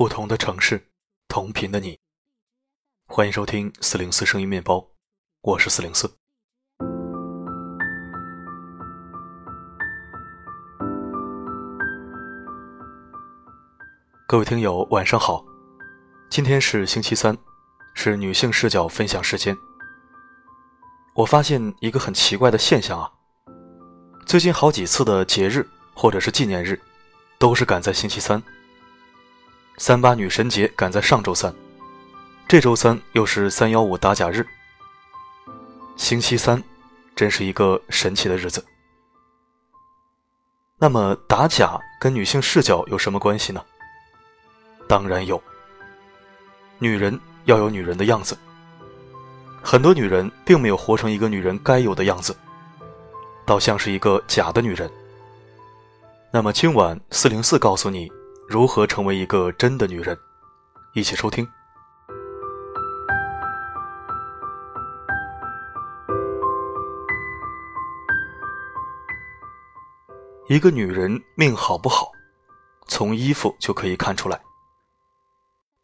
不同的城市，同频的你。欢迎收听四零四声音面包，我是四零四。各位听友，晚上好。今天是星期三，是女性视角分享时间。我发现一个很奇怪的现象啊，最近好几次的节日或者是纪念日，都是赶在星期三。三八女神节赶在上周三，这周三又是三幺五打假日。星期三，真是一个神奇的日子。那么打假跟女性视角有什么关系呢？当然有。女人要有女人的样子，很多女人并没有活成一个女人该有的样子，倒像是一个假的女人。那么今晚四零四告诉你。如何成为一个真的女人？一起收听。一个女人命好不好，从衣服就可以看出来。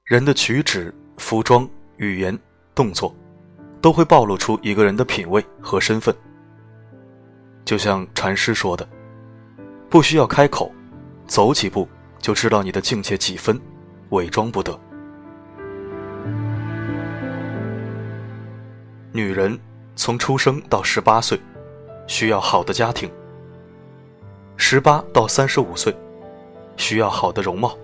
人的举止、服装、语言、动作，都会暴露出一个人的品味和身份。就像禅师说的：“不需要开口，走几步。”就知道你的境界几分，伪装不得。女人从出生到十八岁，需要好的家庭；十八到三十五岁，需要好的容貌；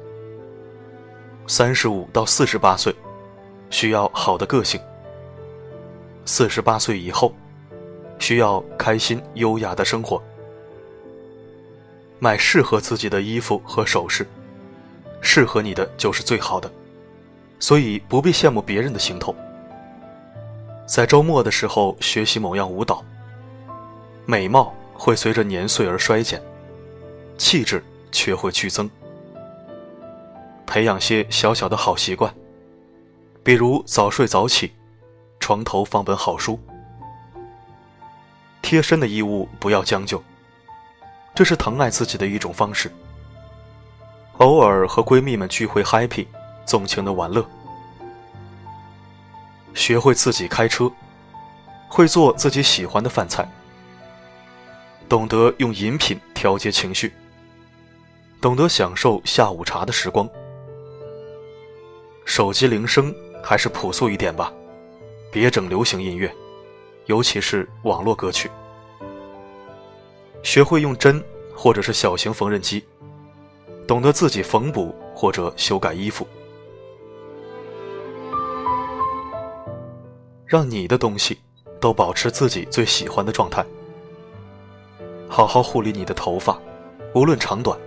三十五到四十八岁，需要好的个性；四十八岁以后，需要开心优雅的生活。买适合自己的衣服和首饰，适合你的就是最好的，所以不必羡慕别人的行头。在周末的时候学习某样舞蹈，美貌会随着年岁而衰减，气质却会剧增。培养些小小的好习惯，比如早睡早起，床头放本好书，贴身的衣物不要将就。这是疼爱自己的一种方式。偶尔和闺蜜们聚会，happy，纵情的玩乐。学会自己开车，会做自己喜欢的饭菜，懂得用饮品调节情绪，懂得享受下午茶的时光。手机铃声还是朴素一点吧，别整流行音乐，尤其是网络歌曲。学会用针或者是小型缝纫机，懂得自己缝补或者修改衣服，让你的东西都保持自己最喜欢的状态。好好护理你的头发，无论长短。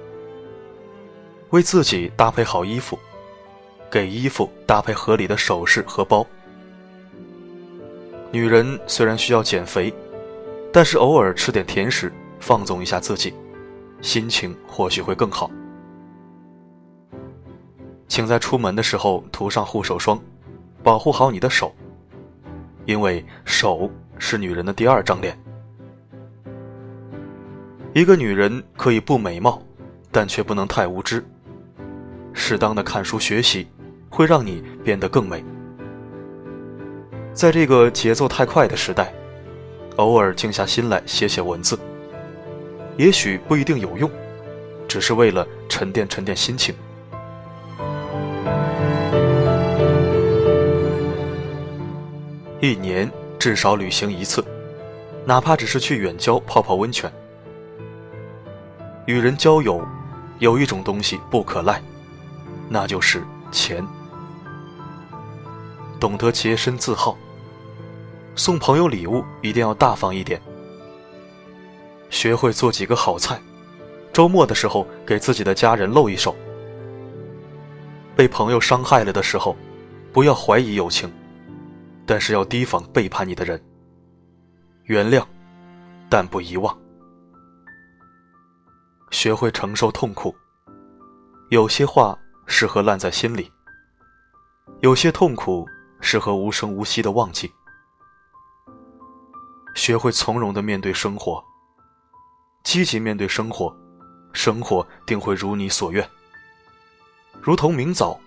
为自己搭配好衣服，给衣服搭配合理的首饰和包。女人虽然需要减肥，但是偶尔吃点甜食。放纵一下自己，心情或许会更好。请在出门的时候涂上护手霜，保护好你的手，因为手是女人的第二张脸。一个女人可以不美貌，但却不能太无知。适当的看书学习，会让你变得更美。在这个节奏太快的时代，偶尔静下心来写写文字。也许不一定有用，只是为了沉淀沉淀心情。一年至少旅行一次，哪怕只是去远郊泡泡温泉。与人交友，有一种东西不可赖，那就是钱。懂得洁身自好，送朋友礼物一定要大方一点。学会做几个好菜，周末的时候给自己的家人露一手。被朋友伤害了的时候，不要怀疑友情，但是要提防背叛你的人。原谅，但不遗忘。学会承受痛苦，有些话适合烂在心里，有些痛苦适合无声无息的忘记。学会从容的面对生活。积极面对生活，生活定会如你所愿。如同明早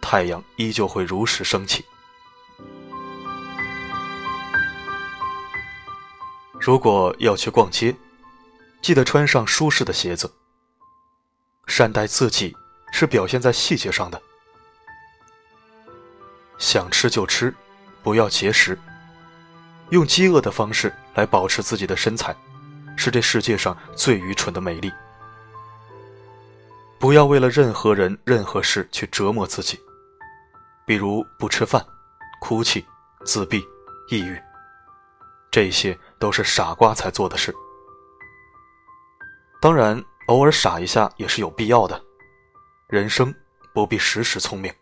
太阳依旧会如实升起。如果要去逛街，记得穿上舒适的鞋子。善待自己，是表现在细节上的。想吃就吃，不要节食。用饥饿的方式来保持自己的身材，是这世界上最愚蠢的美丽。不要为了任何人、任何事去折磨自己，比如不吃饭、哭泣、自闭、抑郁，这些都是傻瓜才做的事。当然，偶尔傻一下也是有必要的。人生不必时时聪明。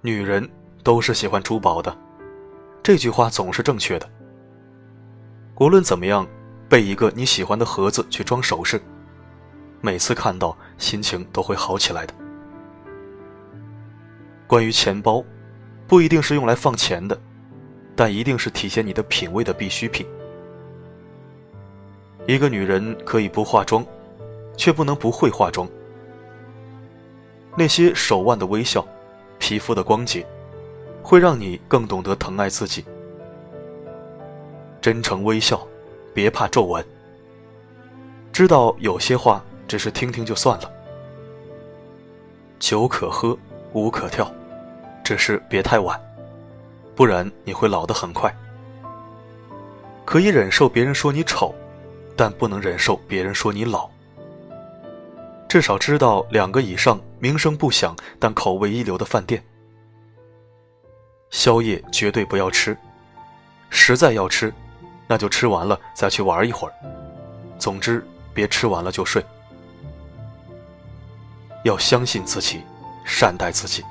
女人都是喜欢珠宝的，这句话总是正确的。无论怎么样。备一个你喜欢的盒子去装首饰，每次看到心情都会好起来的。关于钱包，不一定是用来放钱的，但一定是体现你的品味的必需品。一个女人可以不化妆，却不能不会化妆。那些手腕的微笑，皮肤的光洁，会让你更懂得疼爱自己。真诚微笑。别怕皱纹，知道有些话只是听听就算了。酒可喝，舞可跳，只是别太晚，不然你会老得很快。可以忍受别人说你丑，但不能忍受别人说你老。至少知道两个以上名声不响但口味一流的饭店。宵夜绝对不要吃，实在要吃。那就吃完了再去玩一会儿，总之别吃完了就睡。要相信自己，善待自己，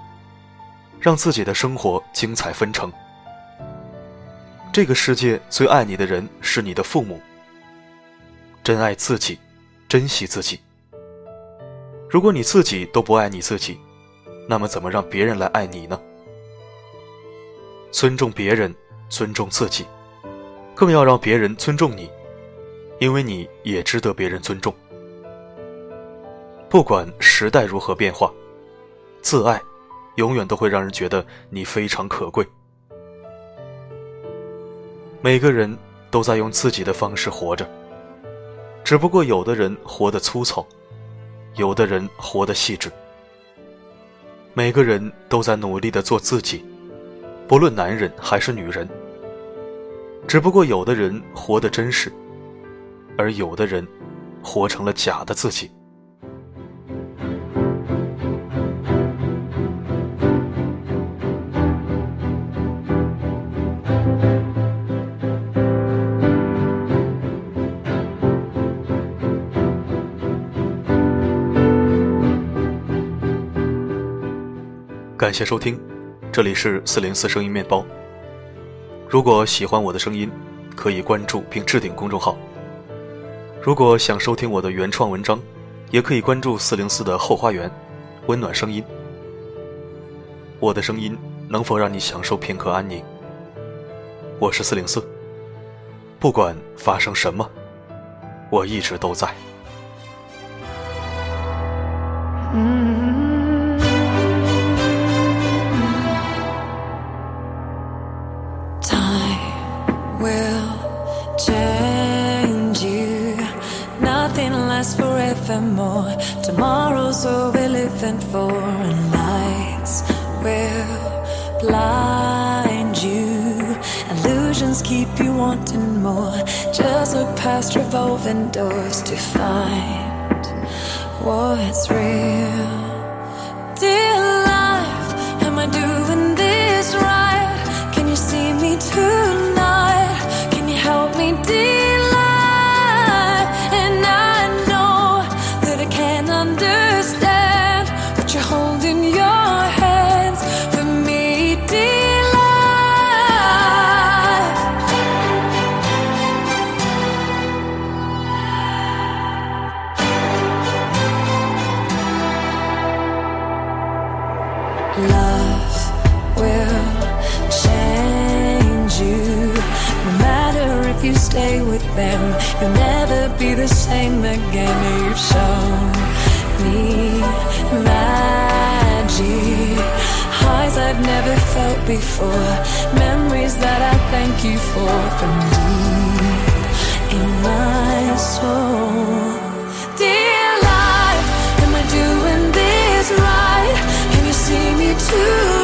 让自己的生活精彩纷呈。这个世界最爱你的人是你的父母。珍爱自己，珍惜自己。如果你自己都不爱你自己，那么怎么让别人来爱你呢？尊重别人，尊重自己。更要让别人尊重你，因为你也值得别人尊重。不管时代如何变化，自爱永远都会让人觉得你非常可贵。每个人都在用自己的方式活着，只不过有的人活得粗糙，有的人活得细致。每个人都在努力的做自己，不论男人还是女人。只不过有的人活得真实，而有的人活成了假的自己。感谢收听，这里是四零四声音面包。如果喜欢我的声音，可以关注并置顶公众号。如果想收听我的原创文章，也可以关注四零四的后花园，温暖声音。我的声音能否让你享受片刻安宁？我是四零四，不管发生什么，我一直都在。More. Tomorrow's all we're living for, and lights will blind you. Illusions keep you wanting more. Just look past revolving doors to find what's real. Before. Memories that I thank you for from deep in my soul. Dear life, am I doing this right? Can you see me tonight?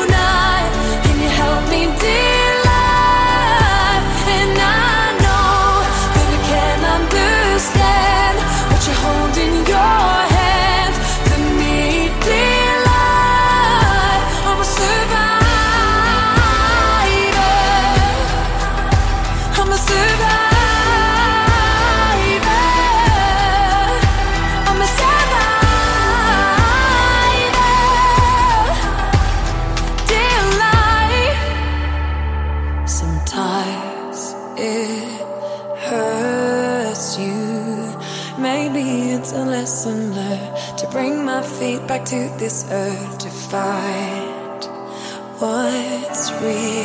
To this earth to find what's real.